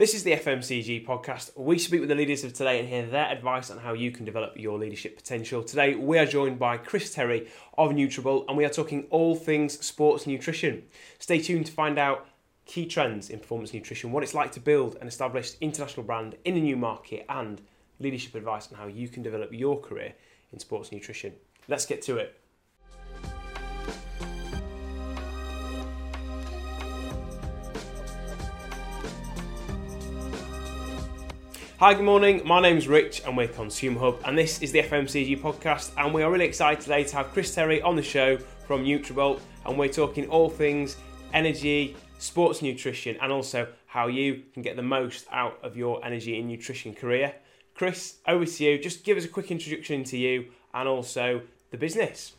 This is the FMCG podcast. We speak with the leaders of today and hear their advice on how you can develop your leadership potential. Today, we are joined by Chris Terry of Nutrabolt, and we are talking all things sports nutrition. Stay tuned to find out key trends in performance nutrition, what it's like to build an established international brand in a new market, and leadership advice on how you can develop your career in sports nutrition. Let's get to it. Hi, good morning. My name's Rich and we're Consumer Hub, and this is the FMCG podcast. And we are really excited today to have Chris Terry on the show from Nutrabolt, and we're talking all things energy, sports nutrition, and also how you can get the most out of your energy and nutrition career. Chris, over to you. Just give us a quick introduction to you and also the business.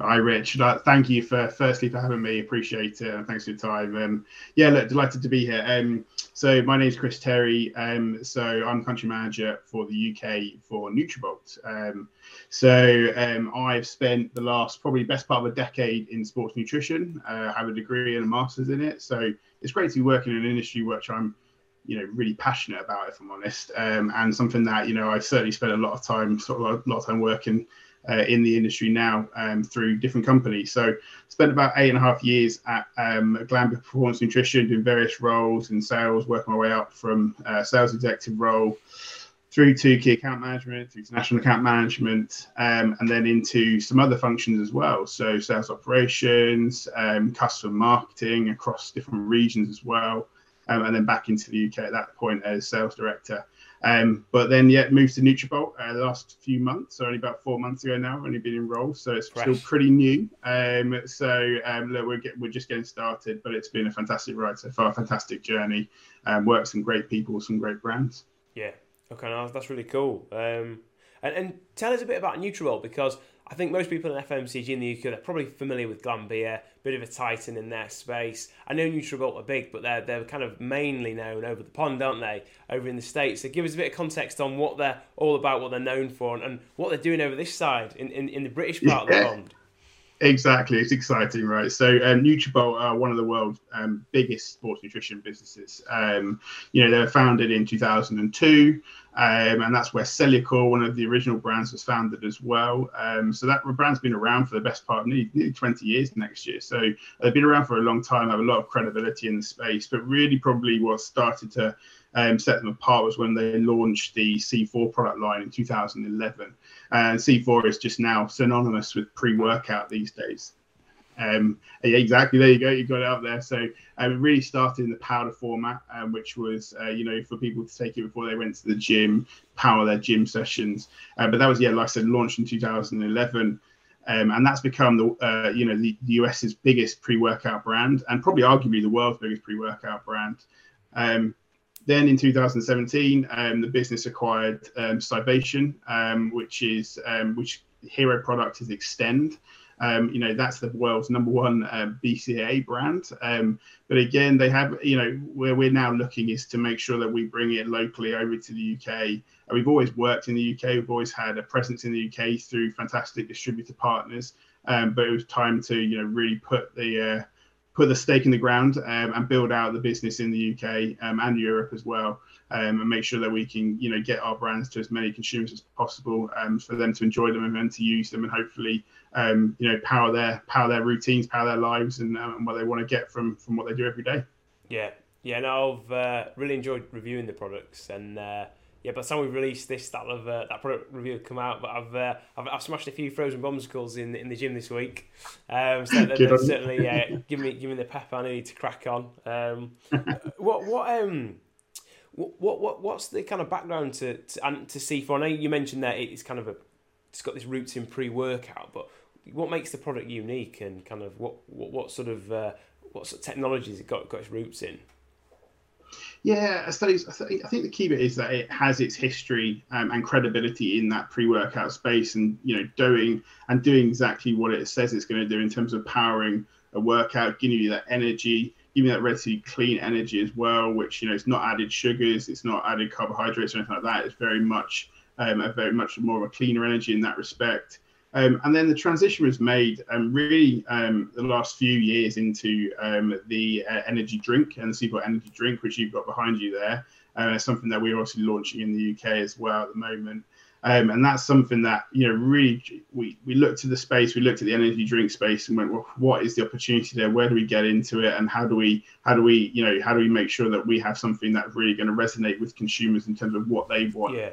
Hi, Rich. Thank you for firstly for having me. Appreciate it. And thanks for your time. Um, yeah, look, delighted to be here. Um, so my name is Chris Terry. Um, so I'm country manager for the UK for Nutrabolt. Um, so um, I've spent the last probably best part of a decade in sports nutrition. Uh, I have a degree and a master's in it. So it's great to be working in an industry which I'm you know really passionate about if i'm honest um, and something that you know i've certainly spent a lot of time sort of a lot of time working uh, in the industry now um, through different companies. So spent about eight and a half years at um, Performance Nutrition, doing various roles in sales, working my way up from uh, sales executive role through to key account management, through to national account management, um, and then into some other functions as well. So sales operations, um, customer marketing across different regions as well, um, and then back into the UK at that point as sales director. Um, but then, yeah, moved to Nutrabolt uh, the last few months, so only about four months ago now. I've only been enrolled, so it's Fresh. still pretty new. Um, so um, look, we're, get, we're just getting started, but it's been a fantastic ride so far, a fantastic journey. Um, worked some great people, some great brands. Yeah, okay, no, that's really cool. Um, and, and tell us a bit about Nutrabolt because I think most people in FMCG in the UK they're probably familiar with Glanbia, bit of a titan in their space. I know Nutrabolt are big, but they're they're kind of mainly known over the pond, aren't they? Over in the states. So give us a bit of context on what they're all about, what they're known for, and, and what they're doing over this side in, in, in the British part yeah. of the pond. Exactly, it's exciting, right? So, um, Nutrabolt are one of the world's um, biggest sports nutrition businesses. Um, you know, they were founded in 2002, um, and that's where Cellucor, one of the original brands, was founded as well. Um, so that brand's been around for the best part of nearly, nearly 20 years next year. So they've been around for a long time, have a lot of credibility in the space. But really, probably what started to um, set them apart was when they launched the C4 product line in 2011. And C4 is just now synonymous with pre workout these days. Um, yeah, exactly. There you go. You got it out there. So um, it really started in the powder format, um, which was, uh, you know, for people to take it before they went to the gym, power their gym sessions. Uh, but that was, yeah, like I said, launched in 2011. Um, and that's become the uh, you know the, the, US's biggest pre-workout brand and probably arguably the world's biggest pre-workout brand. Um, then in 2017, um, the business acquired um, Scivation, um, which is um, which hero product is Extend. Um, you know that's the world's number one uh, BCAA brand. but again, they have you know where we're now looking is to make sure that we bring it locally over to the UK. And we've always worked in the UK. We've always had a presence in the UK through fantastic distributor partners. but it was time to you know really put the uh, put the stake in the ground um, and build out the business in the UK um, and Europe as well, um, and make sure that we can, you know, get our brands to as many consumers as possible um, for them to enjoy them and then to use them and hopefully, um, you know, power their power their routines, power their lives, and, uh, and what they want to get from from what they do every day. Yeah, yeah. No, I've uh, really enjoyed reviewing the products and. Uh yeah, by the time we release this, that'll have, uh, that product review will come out. But I've, uh, I've, I've smashed a few frozen bombsicles in in the gym this week, um, so that, certainly uh, give me give me the pep I need to crack on. Um, what what um what what what's the kind of background to to, and to C4? I know you mentioned that it's kind of a it's got this roots in pre workout, but what makes the product unique and kind of what what, what sort of uh, what sort of technologies it got got its roots in? Yeah, I suppose I think the key bit is that it has its history um, and credibility in that pre-workout space, and you know, doing and doing exactly what it says it's going to do in terms of powering a workout, giving you that energy, giving you that relatively clean energy as well, which you know, it's not added sugars, it's not added carbohydrates or anything like that. It's very much um, a very much more of a cleaner energy in that respect. Um, and then the transition was made um, really um, the last few years into um, the uh, energy drink and the C4 Energy Drink, which you've got behind you there. Uh, something that we're also launching in the UK as well at the moment. Um, and that's something that you know really we we looked at the space, we looked at the energy drink space, and went, well, what is the opportunity there? Where do we get into it, and how do we how do we you know how do we make sure that we have something that's really going to resonate with consumers in terms of what they want? Yeah.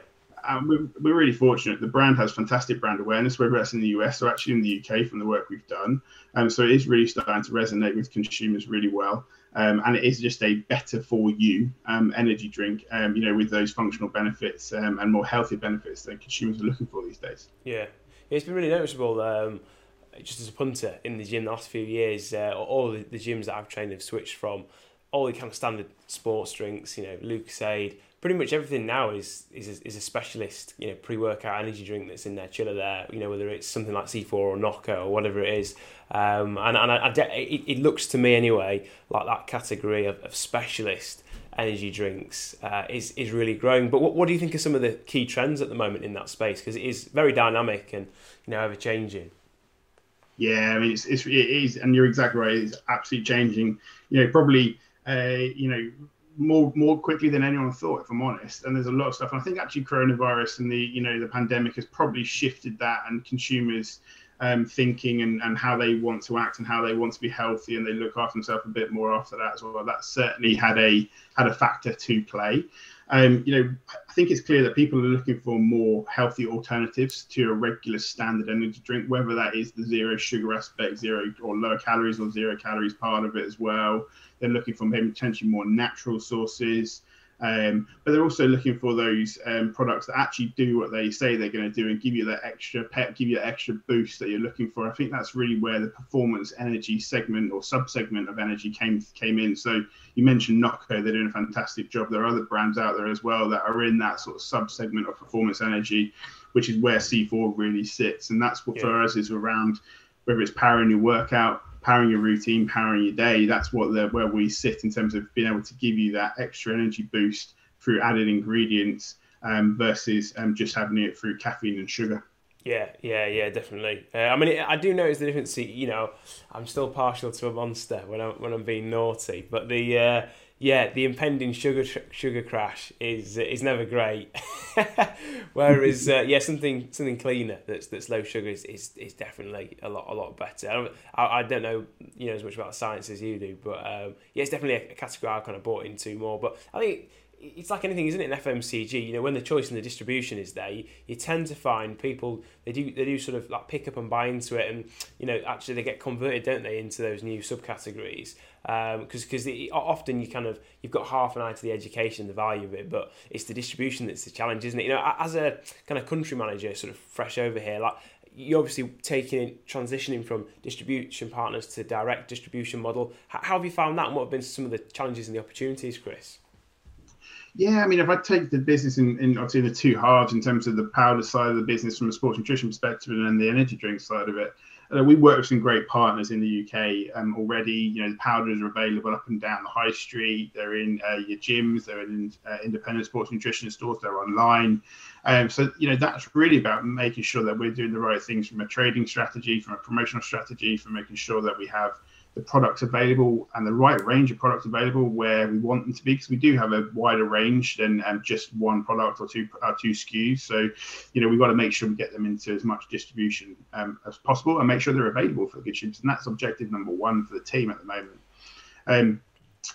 Um, we're, we're really fortunate. The brand has fantastic brand awareness, whether that's in the US or actually in the UK from the work we've done. Um, so it is really starting to resonate with consumers really well. Um, and it is just a better for you um, energy drink, um, you know, with those functional benefits um, and more healthy benefits that consumers are looking for these days. Yeah, it's been really noticeable. Um, just as a punter in the gym the last few years, uh, all the, the gyms that I've trained have switched from all the kind of standard sports drinks, you know, Lucozade, pretty much everything now is is a, is a specialist, you know, pre-workout energy drink that's in their chiller there. You know, whether it's something like C4 or NOCCO or whatever it is. Um, and and I, I it, it, looks to me anyway like that category of, of specialist energy drinks uh, is is really growing. But what what do you think are some of the key trends at the moment in that space? Because it is very dynamic and you know ever changing. Yeah, I mean it's, it's it is, and you're exactly right. It's absolutely changing. You know, probably uh, you know more more quickly than anyone thought, if I'm honest. And there's a lot of stuff. And I think actually coronavirus and the you know the pandemic has probably shifted that and consumers um, thinking and, and how they want to act and how they want to be healthy and they look after themselves a bit more after that as well. That certainly had a had a factor to play. Um, you know, I think it's clear that people are looking for more healthy alternatives to a regular standard energy drink, whether that is the zero sugar aspect, zero or lower calories or zero calories part of it as well. They're looking for maybe potentially more natural sources. Um, but they're also looking for those um, products that actually do what they say they're going to do and give you that extra pep, give you that extra boost that you're looking for. I think that's really where the performance energy segment or sub-segment of energy came came in. So you mentioned NOCCO, they're doing a fantastic job. There are other brands out there as well that are in that sort of sub-segment of performance energy, which is where C4 really sits. And that's what yeah. for us is around whether it's powering your workout, powering your routine, powering your day. That's what the, where we sit in terms of being able to give you that extra energy boost through added ingredients um, versus um, just having it through caffeine and sugar. Yeah, yeah, yeah, definitely. Uh, I mean, I do notice the difference. You know, I'm still partial to a monster when I'm when I'm being naughty, but the uh, yeah, the impending sugar sugar crash is is never great. Whereas, uh, yeah, something something cleaner that's that's low sugar is, is, is definitely a lot a lot better. I don't, I, I don't know you know as much about science as you do, but um, yeah, it's definitely a, a category I kind of bought into more. But I think it's like anything, isn't it? In FMCG, you know, when the choice and the distribution is there, you, you, tend to find people they do they do sort of like pick up and buy into it, and you know, actually they get converted, don't they, into those new subcategories? Because um, because often you kind of you've got half an eye to the education, the value of it, but it's the distribution that's the challenge, isn't it? You know, as a kind of country manager, sort of fresh over here, like you're obviously taking transitioning from distribution partners to direct distribution model. How, have you found that, and what have been some of the challenges and the opportunities, Chris? Yeah, I mean, if I take the business in, in I'd say the two halves in terms of the powder side of the business from a sports nutrition perspective and then the energy drink side of it, uh, we work with some great partners in the UK um, already. You know, the powders are available up and down the high street. They're in uh, your gyms. They're in uh, independent sports nutrition stores. They're online. Um, so you know, that's really about making sure that we're doing the right things from a trading strategy, from a promotional strategy, from making sure that we have the products available and the right range of products available where we want them to be because we do have a wider range than um, just one product or two uh, two SKUs. So, you know, we've got to make sure we get them into as much distribution um, as possible and make sure they're available for the consumers. And that's objective number one for the team at the moment. Um,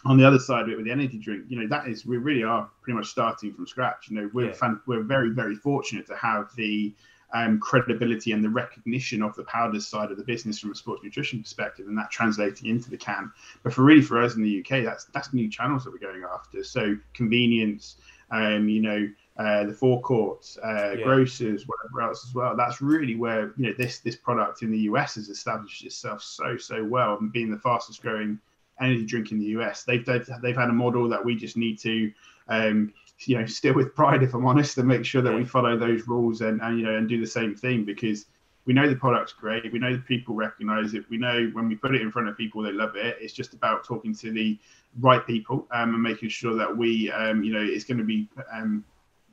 on the other side of it with the energy drink, you know, that is we really are pretty much starting from scratch. You know, we're yeah. fan, we're very very fortunate to have the um, credibility and the recognition of the powders side of the business from a sports nutrition perspective, and that translating into the can. But for really for us in the UK, that's that's new channels that we're going after. So convenience, um, you know, uh, the forecourts, uh, yeah. grocers, whatever else as well. That's really where you know this this product in the US has established itself so so well and being the fastest growing energy drink in the US. They've they've, they've had a model that we just need to um, you know still with pride if i'm honest and make sure that we follow those rules and, and you know and do the same thing because we know the product's great we know the people recognize it we know when we put it in front of people they love it. It's just about talking to the right people um, and making sure that we um, you know it's going to be um,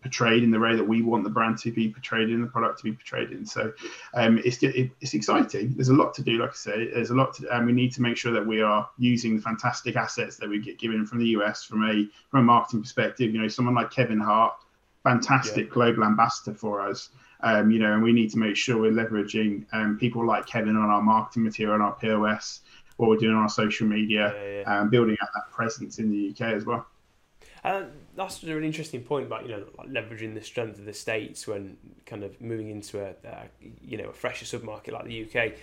portrayed in the way that we want the brand to be portrayed in, the product to be portrayed in. So um, it's it, it's exciting. There's a lot to do, like I say. There's a lot, to, and we need to make sure that we are using the fantastic assets that we get given from the US from a from a marketing perspective. You know, someone like Kevin Hart, fantastic yeah. global ambassador for us. Um, you know, and we need to make sure we're leveraging um, people like Kevin on our marketing material, on our POS, what we're doing on our social media, yeah, yeah. Um, building out that presence in the UK as well. Uh, that's a really interesting point about you know like leveraging the strength of the states when kind of moving into a uh, you know a fresher submarket like the UK.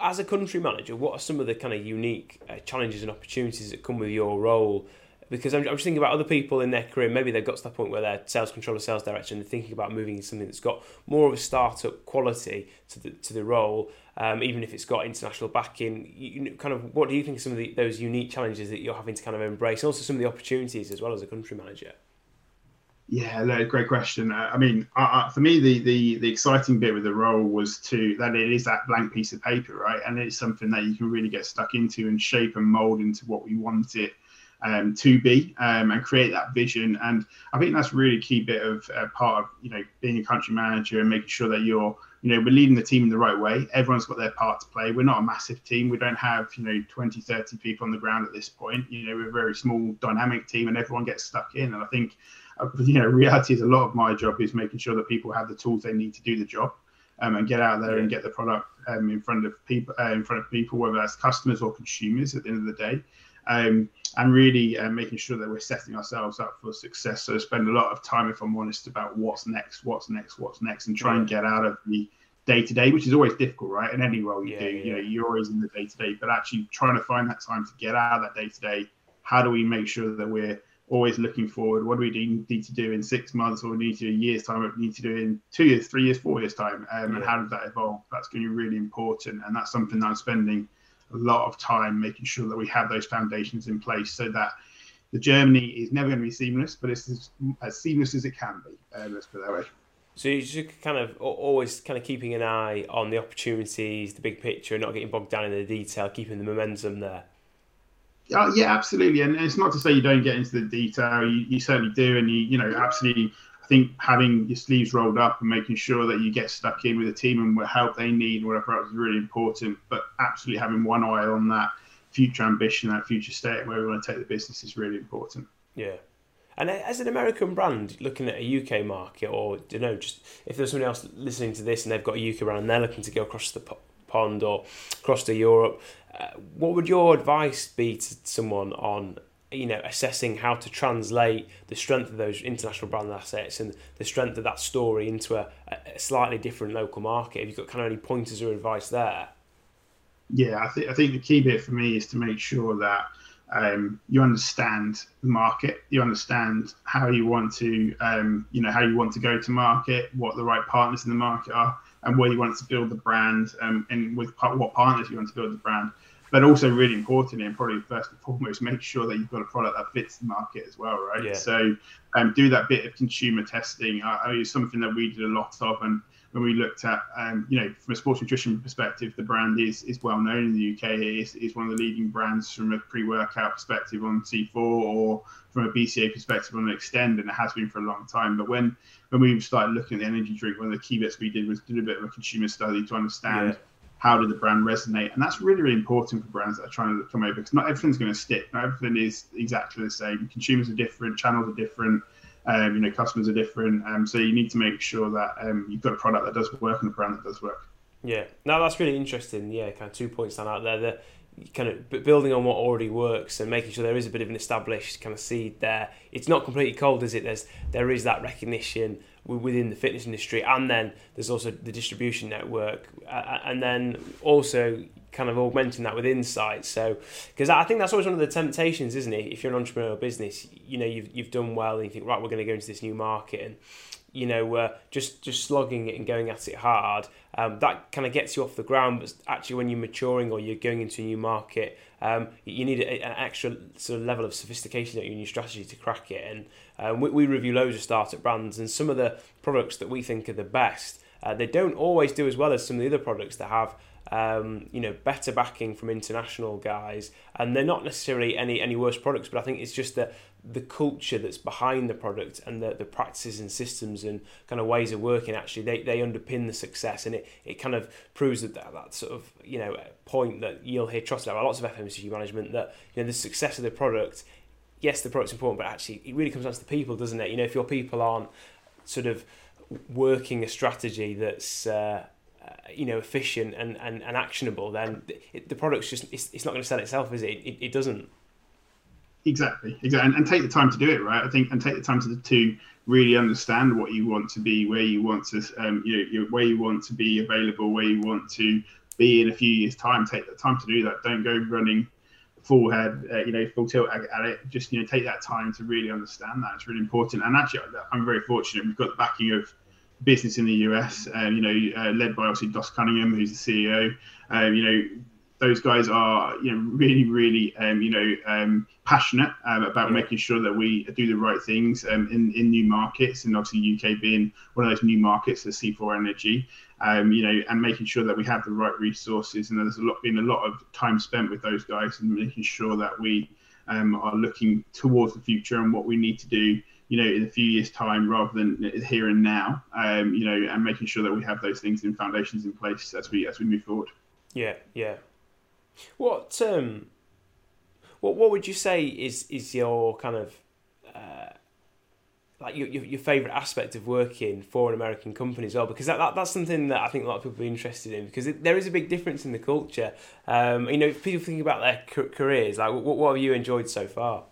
As a country manager, what are some of the kind of unique uh, challenges and opportunities that come with your role because I'm, I'm, just thinking about other people in their career. Maybe they've got to that point where they're sales controller, sales director, and they're thinking about moving into something that's got more of a startup quality to the to the role, um, even if it's got international backing. You, kind of, what do you think some of the, those unique challenges that you're having to kind of embrace, and also some of the opportunities as well as a country manager? Yeah, no, great question. Uh, I mean, uh, for me, the, the the exciting bit with the role was to that it is that blank piece of paper, right? And it's something that you can really get stuck into and shape and mold into what we want it um, to be um, and create that vision. And I think that's really key bit of uh, part of you know being a country manager and making sure that you're you know we're leading the team in the right way. Everyone's got their part to play. We're not a massive team. We don't have you know 20, 30 people on the ground at this point. You know we're a very small dynamic team and everyone gets stuck in. And I think uh, you know reality is a lot of my job is making sure that people have the tools they need to do the job. Um, and get out there and get the product um, in front of people, uh, in front of people, whether that's customers or consumers. At the end of the day, um, and really uh, making sure that we're setting ourselves up for success. So spend a lot of time, if I'm honest, about what's next, what's next, what's next, and try and get out of the day to day, which is always difficult, right? In any role you yeah, do, yeah. you know, you're always in the day to day, but actually trying to find that time to get out of that day to day. How do we make sure that we're always looking forward? What do we need to do in six months, or need to do a year's time? What we need to do in two years, three years, four years time? Um, and how does that evolve? That's going to be really important, and that's something that I'm spending a lot of time making sure that we have those foundations in place so that the journey is never going to be seamless, but it's as, as seamless as it can be. Uh, let's put it that way. So you should kind of always kind of keeping an eye on the opportunities, the big picture, not getting bogged down in the detail, keeping the momentum there. Uh, yeah, absolutely, and it's not to say you don't get into the detail. You, you certainly do, and you you know absolutely think having your sleeves rolled up and making sure that you get stuck in with the team and what help they need, whatever else is really important. But absolutely having one eye on that future ambition, that future state, where we want to take the business is really important. Yeah. And as an American brand, looking at a UK market, or you know, just if there's someone else listening to this and they've got a UK brand and they're looking to go across the pond or across to Europe, uh, what would your advice be to someone on you know assessing how to translate the strength of those international brand assets and the strength of that story into a, a slightly different local market. Have you got kind of any pointers or advice there? Yeah i think i think the key bit for me is to make sure that um, you understand the market you understand how you want to um, you know how you want to go to market what the right partners in the market are and where you want to build the brand um, and with what partners you want to build the brand but also really importantly and probably first and foremost make sure that you've got a product that fits the market as well right? Yeah. so um, do that bit of consumer testing. Uh, it's something that we did a lot of and when we looked at um, you know from a sports nutrition perspective the brand is is well known in the uk it's, it's one of the leading brands from a pre-workout perspective on c4 or from a bca perspective on extend and it has been for a long time. But when when we started looking at the energy drink one of the key bits we did was do a bit of a consumer study to understand yeah how did the brand resonate? And that's really, really important for brands that are trying to come over because not everything's going to stick. Not everything is exactly the same. Consumers are different, channels are different, um, you know, customers are different. Um, so you need to make sure that um, you've got a product that does work and a brand that does work. Yeah, no, that's really interesting. Yeah, kind of two points stand out there. The kind of building on what already works and making sure there is a bit of an established kind of seed there. It's not completely cold, is it? There's there is that recognition within the fitness industry, and then there's also the distribution network, and then also kind of augmenting that with insights. So, because I think that's always one of the temptations, isn't it? If you're an entrepreneurial business, you know you've you've done well, and you think, right, we're going to go into this new market, and you know, uh, just just slogging it and going at it hard, um, that kind of gets you off the ground. But actually, when you're maturing or you're going into a new market, um, you need a, an extra sort of level of sophistication in your strategy to crack it. And um, we, we, review loads of startup brands, and some of the products that we think are the best, uh, they don't always do as well as some of the other products that have um, you know, better backing from international guys, and they're not necessarily any any worse products, but I think it's just that the culture that's behind the product and the, the practices and systems and kind of ways of working actually they, they underpin the success. And it, it kind of proves that, that that sort of you know point that you'll hear trusted lots of FMCG management that you know the success of the product yes the product's important but actually it really comes down to the people doesn't it? You know if your people aren't sort of working a strategy that's uh, uh, you know efficient and, and, and actionable then it, the product's just it's, it's not going to sell itself is it? it it doesn't Exactly, exactly, and, and, take the time to do it, right? I think, and take the time to to really understand what you want to be, where you want to, um, you know, where you want to be available, where you want to be in a few years' time. Take the time to do that. Don't go running full head, uh, you know, full tilt at, at, it. Just you know, take that time to really understand that. It's really important. And actually, I'm very fortunate. We've got the backing of business in the US, um, you know, uh, led by obviously Doss Cunningham, who's the CEO. Um, you know, those guys are you know really really um, you know um, passionate um, about yeah. making sure that we do the right things um, in in new markets and obviously UK being one of those new markets the C4 Energy um, you know and making sure that we have the right resources. And there's a lot been a lot of time spent with those guys and making sure that we um, are looking towards the future and what we need to do you know in a few years time rather than here and now you know and making sure that we have those things in foundations in place as we as we move forward. Yeah yeah what um, what what would you say is is your kind of uh, like your, your, your favorite aspect of working for an American company as well? Because that, that that's something that I think a lot of people are interested in because it, there is a big difference in the culture. Um, you know, people think about their careers, like what what have you enjoyed so far?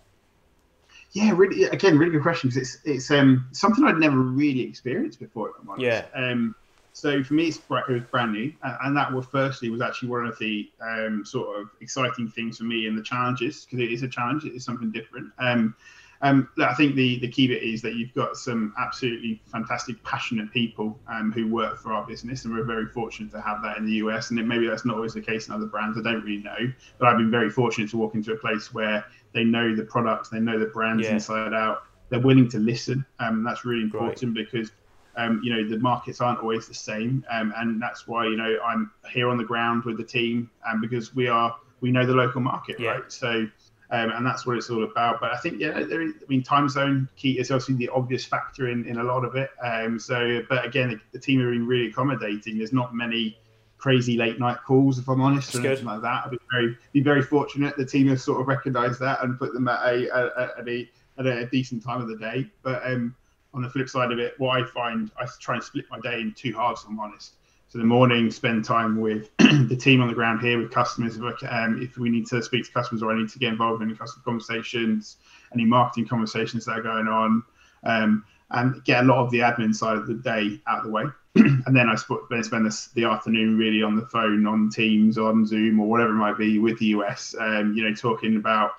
Yeah, really. Again, really good question because it's it's um something I'd never really experienced before. Yeah. Um, so for me, it was brand new, and that was firstly was actually one of the um, sort of exciting things for me and the challenges because it is a challenge, it is something different. Um, um, I think the the key bit is that you've got some absolutely fantastic, passionate people um, who work for our business, and we're very fortunate to have that in the US. And maybe that's not always the case in other brands. I don't really know, but I've been very fortunate to walk into a place where they know the products, they know the brands yeah. inside out. They're willing to listen, um, that's really important right. because um, you know the markets aren't always the same, um, and that's why you know I'm here on the ground with the team, and um, because we are we know the local market, yeah. right? So. Um, and that's what it's all about. But I think, yeah, there is, I mean, time zone key is obviously the obvious factor in, in a lot of it. Um, so, but again, the, the team are being really accommodating. There's not many crazy late night calls, if I'm honest, or anything like that. I'd be very, be very fortunate. The team has sort of recognised that and put them at a, a, at a, at a decent time of the day. But um, on the flip side of it, what I find, I try and split my day in two halves. I'm honest. So the morning, spend time with the team on the ground here with customers. If, um, if we need to speak to customers or I need to get involved in any customer conversations, any marketing conversations that are going on, um, and get a lot of the admin side of the day out of the way. and then I spend this, the afternoon really on the phone, on Teams, on Zoom, or whatever it might be with the US. Um, you know, talking about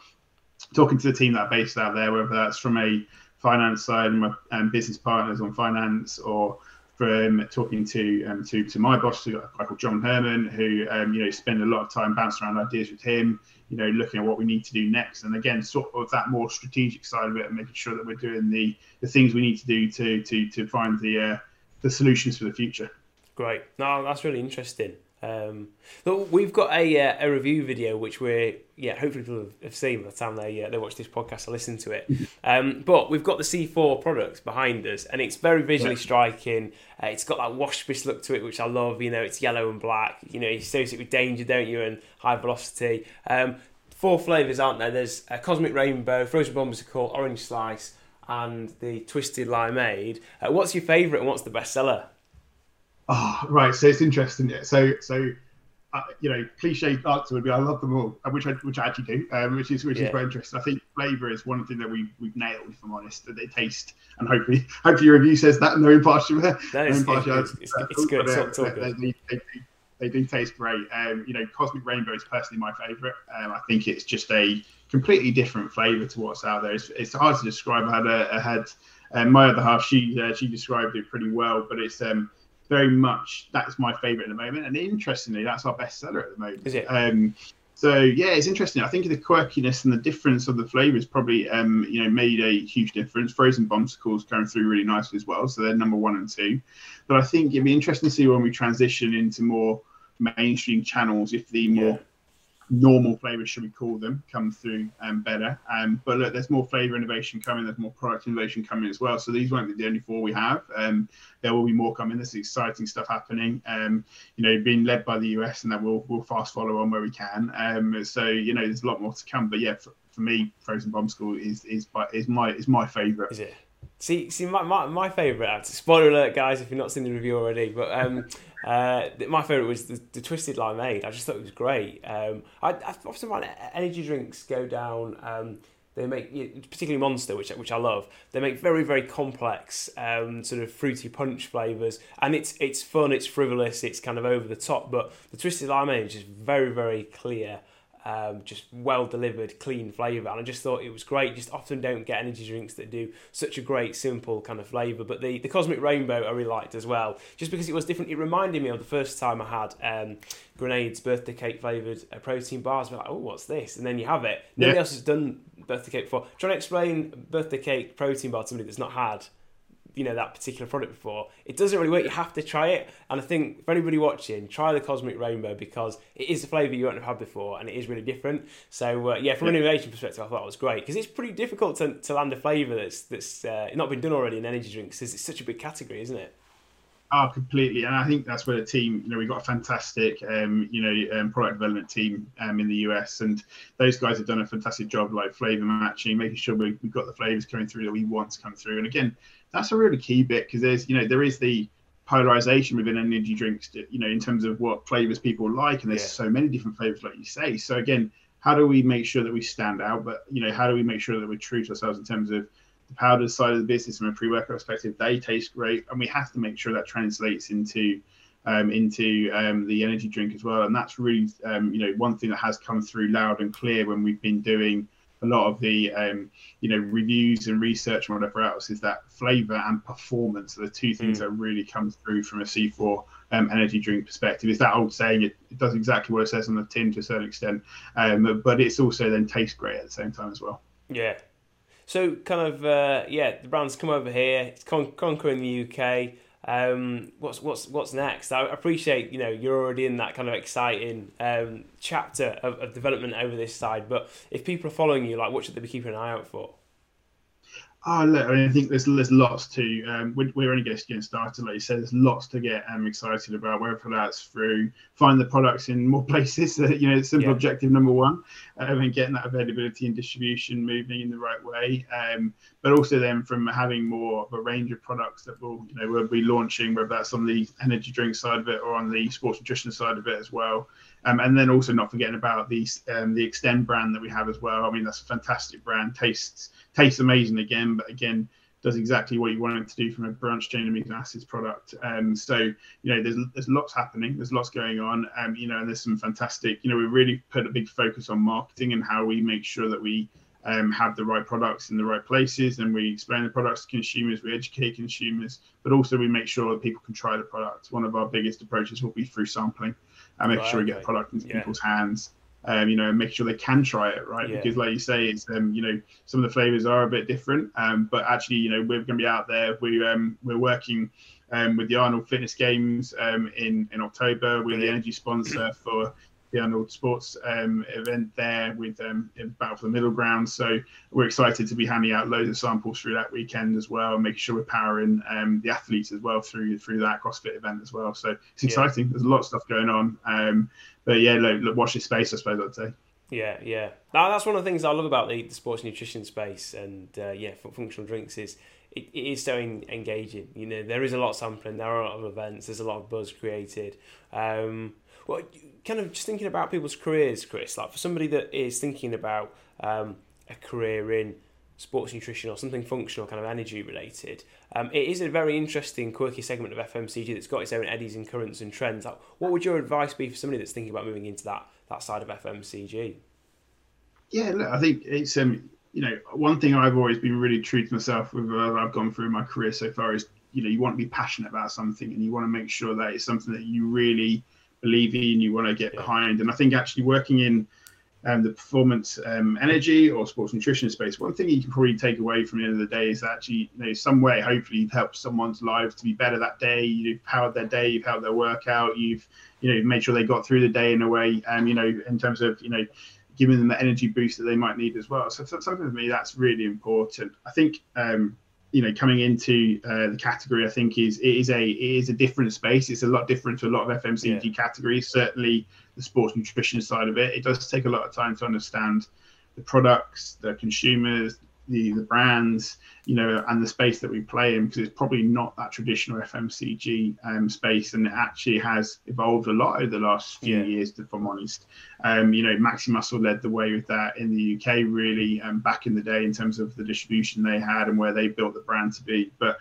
talking to the team that are based out there, whether that's from a finance side and my um, business partners on finance or from talking to um, to to my boss, a guy called John Herman, who um, you know spend a lot of time bouncing around ideas with him. You know, looking at what we need to do next, and again, sort of that more strategic side of it, and making sure that we're doing the the things we need to do to to to find the uh, the solutions for the future. Great. No, that's really interesting. Um, we've got a uh, a review video which we're yeah hopefully people have seen by the time they uh, they watch this podcast or listen to it. Um, but we've got the C4 products behind us, and it's very visually yeah. striking. Uh, it's got that wash look to it, which I love. You know, it's yellow and black. You know, you associate with danger, don't you, and high velocity. Um, four flavors, aren't there? There's a cosmic rainbow, frozen bombsicle, orange slice, and the twisted limeade. Uh, what's your favourite and what's the best seller? Oh, right. So it's interesting. Yeah. So, so uh, you know, cliche answer would be I love them all, uh, which I which I actually do, um, which is which yeah. is quite interesting. I think flavour is one thing that we we've nailed, if I'm honest. That they taste, and hopefully, hopefully your review says that no impartial, no, impartiality. It's, it's, it's, good. It's they, they, they, they, they do taste great. Um, you know, Cosmic Rainbow is personally my favourite. Um, I think it's just a completely different flavour to what's out there. It's, it's hard to describe. I had a, I had um, my other half. She uh, she described it pretty well, but it's um very much that's my favorite at the moment. And interestingly, that's our best seller at the moment. Is it? Um, so yeah, it's interesting. I think the quirkiness and the difference of the flavors probably um, you know made a huge difference. Frozen bombsicles going through really nicely as well, so they're number one and two. But I think it'd be interesting to see when we transition into more mainstream channels if the more yeah normal flavors, should we call them, come through um, better. Um, but look, there's more flavor innovation coming. There's more product innovation coming as well. So these won't be the only four we have. Um, there will be more coming. There's exciting stuff happening. Um, you know, being led by the US, and that we'll we'll fast follow on where we can. Um, so you know, there's a lot more to come. But yeah, for, for me, Frozen Bombsicle is is is my is my favorite. Is it? See, see, my, my, my favourite. Spoiler alert, guys, if you've not seen the review already. But um, uh, my favourite was the, the, twisted limeade. I just thought it was great. Um, I, I often find energy drinks go down. Um, they make particularly Monster, which which I love. They make very very complex um, sort of fruity punch flavors, and it's it's fun, it's frivolous, it's kind of over the top. But the twisted limeade is just very very clear um, just well delivered, clean flavour. And I just thought it was great. Just often don't get energy drinks that do such a great, simple kind of flavour. But the, the Cosmic Rainbow I really liked as well, just because it was different. It reminded me of the first time I had um, Grenade's birthday cake flavoured uh, protein bars. We're like, oh, what's this? And then you have it. Nobody else has done birthday cake before. Trying to explain birthday cake protein bar to somebody that's not had you know that particular product before it doesn't really work. You have to try it. And i think for anybody watching try the cosmic rainbow because it is a flavor you won't have had before and it is really different. So uh, yeah from an innovation perspective i thought it was great because it's pretty difficult to, to land a flavor that's that's uh, not been done already in energy drinks because it's such a big category isn't it Oh, completely, and I think that's where the team. You know, we've got a fantastic, um, you know, um, product development team um, in the US, and those guys have done a fantastic job, like flavor matching, making sure we, have got the flavors coming through that we want to come through. And again, that's a really key bit because there's, you know, there is the polarization within energy drinks, you know, in terms of what flavors people like, and there's yeah. so many different flavors, like you say. So again, how do we make sure that we stand out? But you know, how do we make sure that we're true to ourselves in terms of the powder side of the business from a pre-workout perspective, they taste great, and we have to make sure that translates into um, into um, the energy drink as well. And that's really um, you know one thing that has come through loud and clear when we've been doing a lot of the um, you know reviews and research and whatever else is that flavor and performance are the two things mm. that really come through from a C4 um, energy drink perspective. Is that old saying it, it, does exactly what it says on the tin to a certain extent, um, but it's also then tastes great at the same time as well. Yeah, so kind of uh, yeah, the brand's come over here. It's con- conquering the UK. Um, what's what's what's next? I appreciate you know you're already in that kind of exciting um, chapter of, of development over this side. But if people are following you, like what should they be keeping an eye out for? Oh, look, I, mean, I think there's there's lots to. Um, we're, we're, only just getting started, like you said. There's lots to get um, excited about. Whether that's through find the products in more places, uh, you know, simple yeah. objective number one, um, and getting that availability and distribution moving in the right way. Um, but also then from having more of a range of products that will, you know, we'll be launching, whether that's on the energy drink side of it or on the sports nutrition side of it as well. Um, and then also not forgetting about the um, the Extend brand that we have as well. I mean, that's a fantastic brand. Tastes tastes amazing again, but again does exactly what you want it to do from a branched chain amino acids product. Um, so you know, there's there's lots happening, there's lots going on. Um, you know, and there's some fantastic. You know, we really put a big focus on marketing and how we make sure that we um, have the right products in the right places and we explain the products to consumers, we educate consumers, but also we make sure that people can try the product. One of our biggest approaches will be through sampling and make right, sure we get the product into yeah. people's hands um, you know, and make sure they can try it, right? Yeah. Because, like you say, it's um, you know, some of the flavors are a bit different, um, but actually, you know, we're going to be out there. We um, we're working um, with the Arnold Fitness Games um, in in October. We're the energy sponsor for the Arnold Sports um, event there with um, Battle for the Middle Ground. So we're excited to be handing out loads of samples through that weekend as well, and making sure we're powering um, the athletes as well through through that CrossFit event as well. So it's exciting. Yeah. There's a lot of stuff going on. Um, but yeah, look, look, watch this space, I suppose I'd say. Yeah, yeah. Now that's one of the things I love about the, the sports nutrition space, and uh, yeah, functional drinks is it, it is so engaging. You know, there is a lot of sampling, there are a lot of events, there's a lot of buzz created. Um, well, kind of just thinking about people's careers, Chris. Like for somebody that is thinking about um, a career in sports nutrition or something functional, kind of energy related, um, it is a very interesting, quirky segment of FMCG that's got its own eddies and currents and trends. Like, what would your advice be for somebody that's thinking about moving into that that side of FMCG? Yeah, look, I think it's um, you know, one thing I've always been really true to myself with uh, I've gone through my career so far is you know you want to be passionate about something and you want to make sure that it's something that you really believe in, you want to get behind. And I think actually working in um, the performance um, energy or sports nutrition space, one thing you can probably take away from the end of the day is actually, you know, some way, hopefully, you've helped someone's life to be better that day. You've powered their day, you've helped their workout, you've, you know, made sure they got through the day in a way, um, you know, in terms of, you know, giving them the energy boost that they might need as well. So, so something for me that's really important. I think, um, you know, coming into uh, the category, I think is it is a it is a different space. It's a lot different to a lot of FMCG yeah. categories. Certainly, the sports nutrition side of it. It does take a lot of time to understand the products, the consumers, the the brands, you know, and the space that we play in because it's probably not that traditional FMCG um, space, and it actually has evolved a lot over the last few yeah. years. If I'm honest, um, you know, Maximuscle led the way with that in the UK, really, um, back in the day in terms of the distribution they had and where they built the brand to be, but.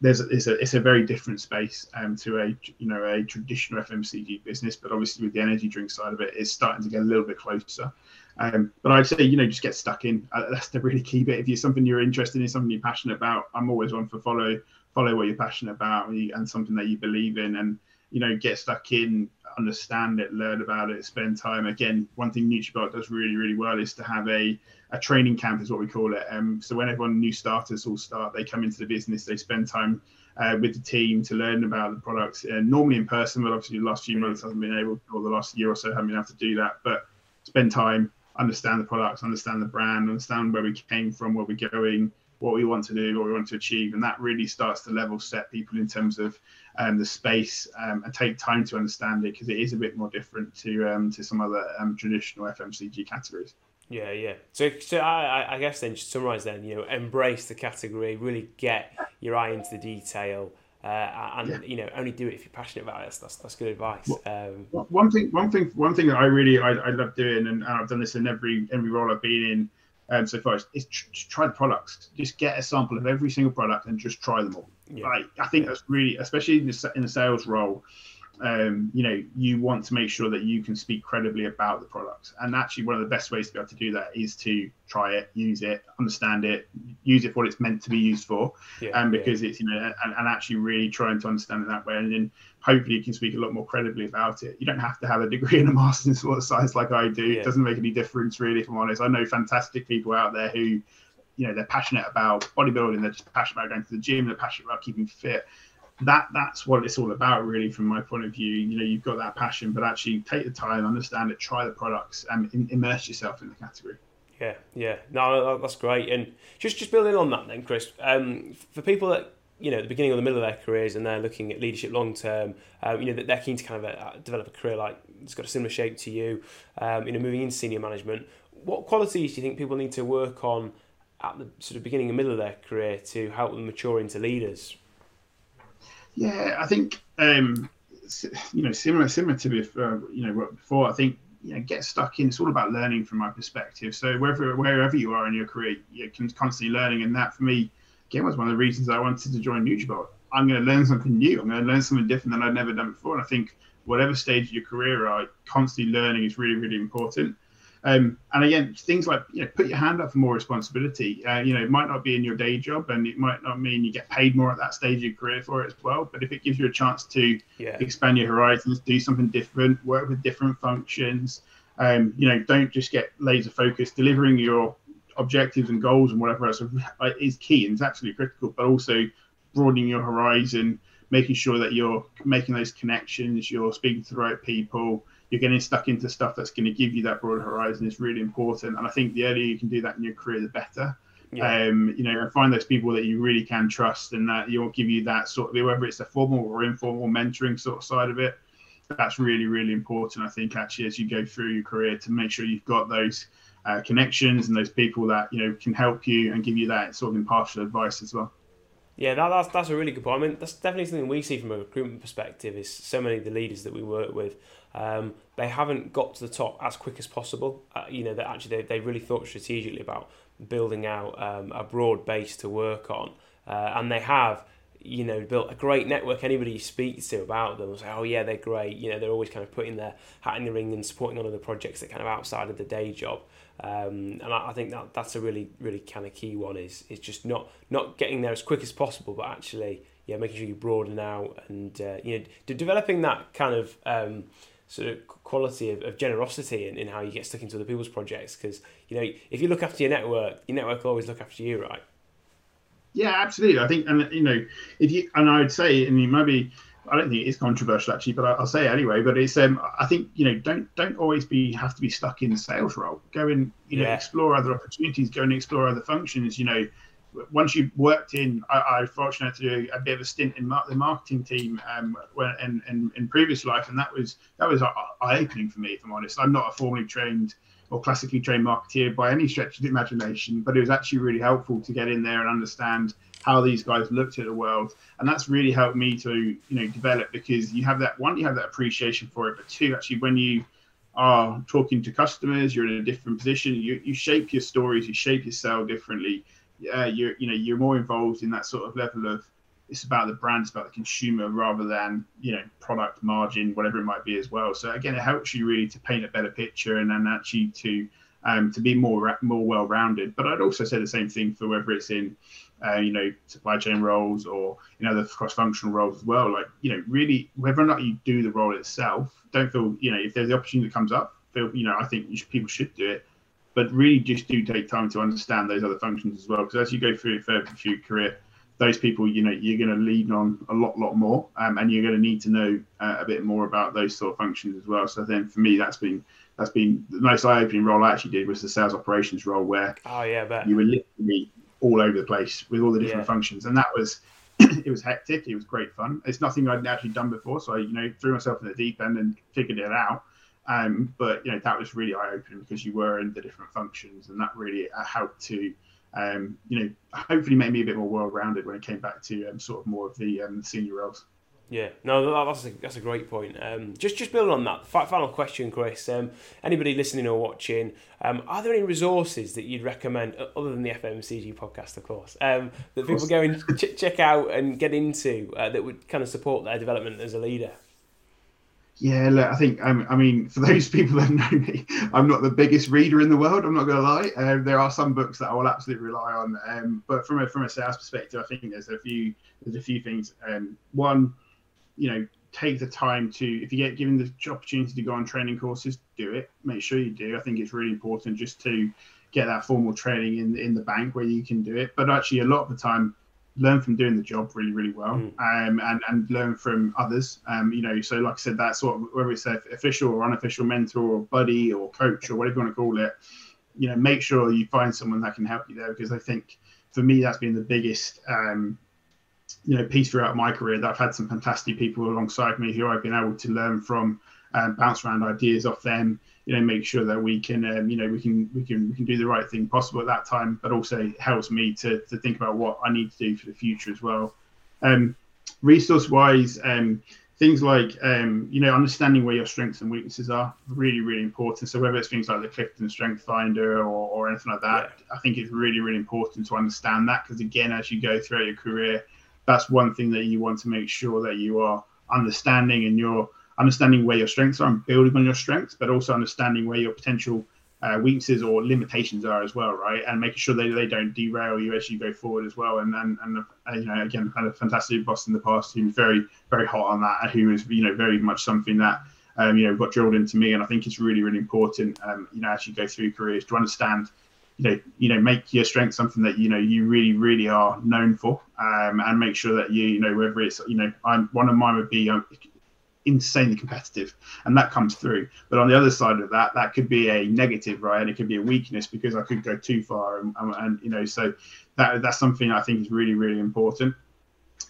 There's a, it's a it's a very different space um, to a you know a traditional FMCG business, but obviously with the energy drink side of it, it's starting to get a little bit closer. Um, but I'd say, you know, just get stuck in. Uh, that's the really key bit. If you're something you're interested in, something you're passionate about, I'm always one for follow follow what you're passionate about and something that you believe in, and you know, get stuck in, understand it, learn about it, spend time. Again, one thing Nutrabolt does really really well is to have a a training camp, is what we call it. Um, so when everyone new starters all start, they come into the business, they spend time. Uh, with the team to learn about the products, uh, normally in person, but obviously the last few months hasn't been able, or the last year or so haven't been able to do that. But spend time, understand the products, understand the brand, understand where we came from, where we're going, what we want to do, what we want to achieve, and that really starts to level set people in terms of um, the space um, and take time to understand it because it is a bit more different to um, to some other um, traditional FMCG categories. Yeah, yeah. So, so I, I guess then, just summarize then, you know, embrace the category, really get your eye into the detail, uh, and yeah. you know only do it if you're passionate about it. That's that's, that's good advice. Um, one thing, one thing, one thing that I really I, I love doing, and, I've done this in every every role I've been in um, so far, is tr- try the products. Just get a sample of every single product and just try them all. Yeah. Like I think that's really, especially in the, in the sales role um, you know, you want to make sure that you can speak credibly about the product. And actually, one of the best ways to be able to do that is to try it, use it, understand it, use it for what it's meant to be used for. Yeah, um, because yeah. it's, you know, and, and, actually really trying to understand it that way. And then hopefully you can speak a lot more credibly about it. You don't have to have a degree and a master's in sports science like I do. Yeah. It doesn't make any difference, really, if I'm honest. I know fantastic people out there who, you know, they're passionate about bodybuilding, they're just passionate about going to the gym, they're passionate about keeping fit that that's what it's all about really from my point of view. You know you've got that passion but actually take the time understand it try the products and immerse yourself in the category. Yeah yeah. No that's great. And just just building on that then chris um, for people that you know the beginning or the middle of their careers and they're looking at leadership long term um, you know that they're keen to kind of uh, develop a career like it's got a similar shape to you um, you know moving into senior management. What qualities do you think people need to work on at the sort of beginning and middle of their career to help them mature into leaders yeah, I think um, you know similar similar to before, you know before. I think you know get stuck in. It's all about learning from my perspective. So wherever wherever you are in your career, you're constantly learning, and that for me again was one of the reasons I wanted to join Nutrabolt. I'm going to learn something new. I'm going to learn something different than I've never done before. And I think whatever stage of your career are, constantly learning is really really important. Um, and again, things like you know, put your hand up for more responsibility. Uh, you know, it might not be in your day job, and it might not mean you get paid more at that stage of your career for it as well. But if it gives you a chance to yeah. expand your horizons, do something different, work with different functions, um, you know, don't just get laser focused. Delivering your objectives and goals and whatever else is key and it's absolutely critical. But also broadening your horizon, making sure that you're making those connections, you're speaking to the right people you're getting stuck into stuff that's going to give you that broad horizon is really important. And I think the earlier you can do that in your career, the better. Yeah. Um, you know, find those people that you really can trust and that you'll give you that sort of whether it's a formal or informal mentoring sort of side of it. That's really, really important. I think actually as you go through your career to make sure you've got those uh, connections and those people that you know can help you and give you that sort of impartial advice as well. Yeah, that, that's that's a really good point. I mean, that's definitely something we see from a recruitment perspective. Is so many of the leaders that we work with um, they haven't got to the top as quick as possible. Uh, you know, that actually they, they really thought strategically about building out um, a broad base to work on, uh, and they have. You know, built a great network. Anybody you speak to about them will say, "Oh yeah, they're great." You know, they're always kind of putting their hat in the ring and supporting on other projects that kind of outside of the day job. Um, and I, I, think that that's a really, really kind of key one. Is is just not not getting there as quick as possible, but actually, yeah, making sure you broaden out and uh, you know, developing that kind of um, sort of quality of, of generosity in, in how you get stuck into other people's projects. Because you know, if you look after your network, your network will always look after you, right? Yeah, absolutely. I think, and you know, if you and I would say, and maybe I don't think it is controversial actually, but I'll say it anyway. But it's um, I think you know, don't don't always be have to be stuck in the sales role. Go and you know, yeah. explore other opportunities. Go and explore other functions. You know, once you've worked in, I, I fortunate to do a bit of a stint in mar- the marketing team um, when, in, in, in previous life, and that was that was eye opening for me. If I'm honest, I'm not a formally trained or classically trained marketeer by any stretch of the imagination, but it was actually really helpful to get in there and understand how these guys looked at the world, and that's really helped me to you know develop because you have that one, you have that appreciation for it, but two, actually when you are talking to customers, you're in a different position. You, you shape your stories, you shape your sell differently uh, you're you know you're more involved in that sort of level of it's about the brand, it's about the consumer rather than you know product margin, whatever it might be as well. So again, it helps you really to paint a better picture and then actually to um, to be more more well rounded. But I'd also say the same thing for whether it's in uh, you know supply chain roles or know the cross functional roles as well. Like you know really whether or not you do the role itself, don't feel you know if there's the opportunity that comes up, feel you know I think should, people should do it but really just do take time to understand those other functions as well. Because as you go through your career, those people, you know, you're going to lean on a lot, lot more, um, and you're going to need to know uh, a bit more about those sort of functions as well. So then, for me, that's been that's been the most eye-opening role I actually did was the sales operations role, where oh yeah, bet. you were literally all over the place with all the different yeah. functions, and that was it was hectic. It was great fun. It's nothing I'd actually done before, so I, you know, threw myself in the deep end and figured it out. Um, but you know that was really eye opening because you were in the different functions, and that really uh, helped to, um, you know, hopefully make me a bit more well rounded when it came back to um, sort of more of the um, senior roles. Yeah, no, that's a, that's a great point. Um, just just building on that, final question, Chris. Um, anybody listening or watching, um, are there any resources that you'd recommend, other than the FMCG podcast, of course, um, that people go and ch- check out and get into uh, that would kind of support their development as a leader? Yeah, look, I think um, I mean for those people that know me, I'm not the biggest reader in the world. I'm not going to lie. Um, there are some books that I will absolutely rely on, um, but from a from a sales perspective, I think there's a few there's a few things. Um, one, you know, take the time to if you get given the opportunity to go on training courses, do it. Make sure you do. I think it's really important just to get that formal training in in the bank where you can do it. But actually, a lot of the time, learn from doing the job really, really well, mm. um, and and learn from others. Um, you know, so like I said, that sort of whether it's official or unofficial mentor or buddy or coach or whatever you want to call it, you know, make sure you find someone that can help you there because I think for me that's been the biggest. Um, you know, piece throughout my career that I've had some fantastic people alongside me who I've been able to learn from, um, bounce around ideas off them, you know make sure that we can um, you know we can we can we can do the right thing possible at that time but also helps me to, to think about what i need to do for the future as well um, resource wise um, things like um, you know understanding where your strengths and weaknesses are really really important so whether it's things like the clifton strength finder or, or anything like that yeah. i think it's really really important to understand that because again as you go throughout your career that's one thing that you want to make sure that you are understanding and you're understanding where your strengths are and building on your strengths, but also understanding where your potential uh, weaknesses or limitations are as well, right? And making sure they, they don't derail you as you go forward as well. And and, and uh, you know, again, had a fantastic boss in the past who's very very hot on that, who is you know very much something that um, you know got drilled into me. And I think it's really really important, um, you know, as you go through careers to understand. You know, you know, make your strength something that you know you really, really are known for, um, and make sure that you, you know, whether it's, you know, I'm one of mine would be um, insanely competitive and that comes through. But on the other side of that that could be a negative right? And it could be a weakness because i could go too far and, and you know so that that's something i think is really really important.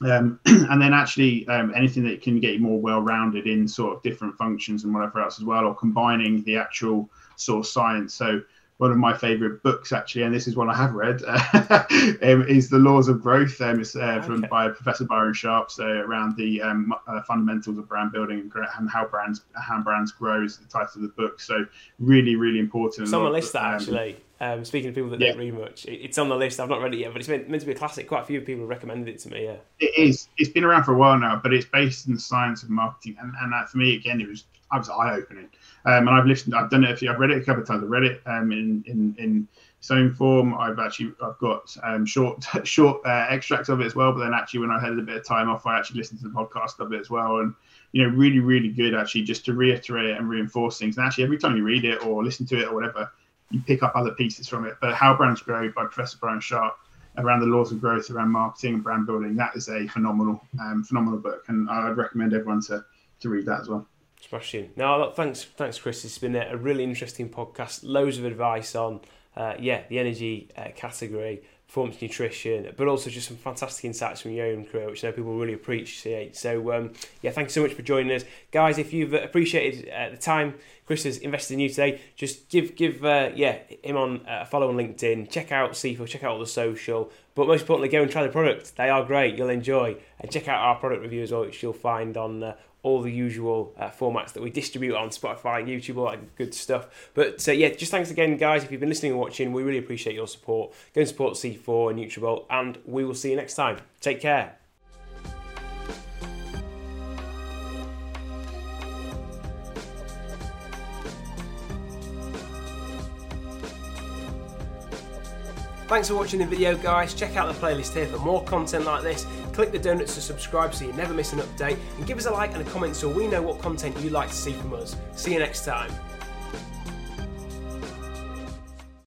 Um, and then actually um, anything that can get you more well-rounded in sort of different functions and whatever else as well or combining the actual sort of science. So one of my favorite books actually, and this is one I have read, um, is The Laws of Growth. Um, it's uh, from okay. by Professor Byron Sharp, so around the um, uh, fundamentals of brand building and how brands how brands grow is the title of the book. So really, really important. The list that um, actually. Um, speaking of people that yeah. don't read much, it's on the list. I've not read it yet, but it's meant, meant to be a classic. Quite a few people recommended it to me. Yeah, it is. It's been around for a while now, but it's based in the science of marketing, and, and that, for me, again, it was I was eye opening. Um, and I've listened, I've done it a few, I've read it a couple of times. I read it um, in, in, in its own form. I've actually I've got um, short short uh, extracts of it as well. But then actually, when I had a bit of time off, I actually listened to the podcast of it as well, and you know, really really good actually just to reiterate and reinforce things. And actually, every time you read it or listen to it or whatever, you pick up other pieces from it. But How Brands Grow by Professor Brian Sharp around the laws of growth, around marketing and brand building. That is a phenomenal, um, phenomenal book, and I'd recommend everyone to to read that as well. Smashing. No, thanks, thanks, Chris. It's been a really interesting podcast. Loads of advice on, uh, yeah, the energy uh, category, performance nutrition, but also just some fantastic insights from your own career, which I know people really appreciate. So, um, yeah, thank you so much for joining us, guys. If you've appreciated uh, the time Chris has invested in you today, just give give uh, yeah him on uh, a follow on LinkedIn. Check out C4, check out all the social, but most importantly, go and try the product. They are great. You'll enjoy, and check out our product review as well, which you'll find on uh, all the usual uh, formats that we distribute on Spotify, YouTube, all that good stuff. But uh, yeah, just thanks again, guys. If you've been listening and watching, we really appreciate your support. Go and support C4 and Nutrabolt, and we will see you next time. Take care. Thanks for watching the video guys, check out the playlist here for more content like this, click the donuts to subscribe so you never miss an update, and give us a like and a comment so we know what content you'd like to see from us. See you next time.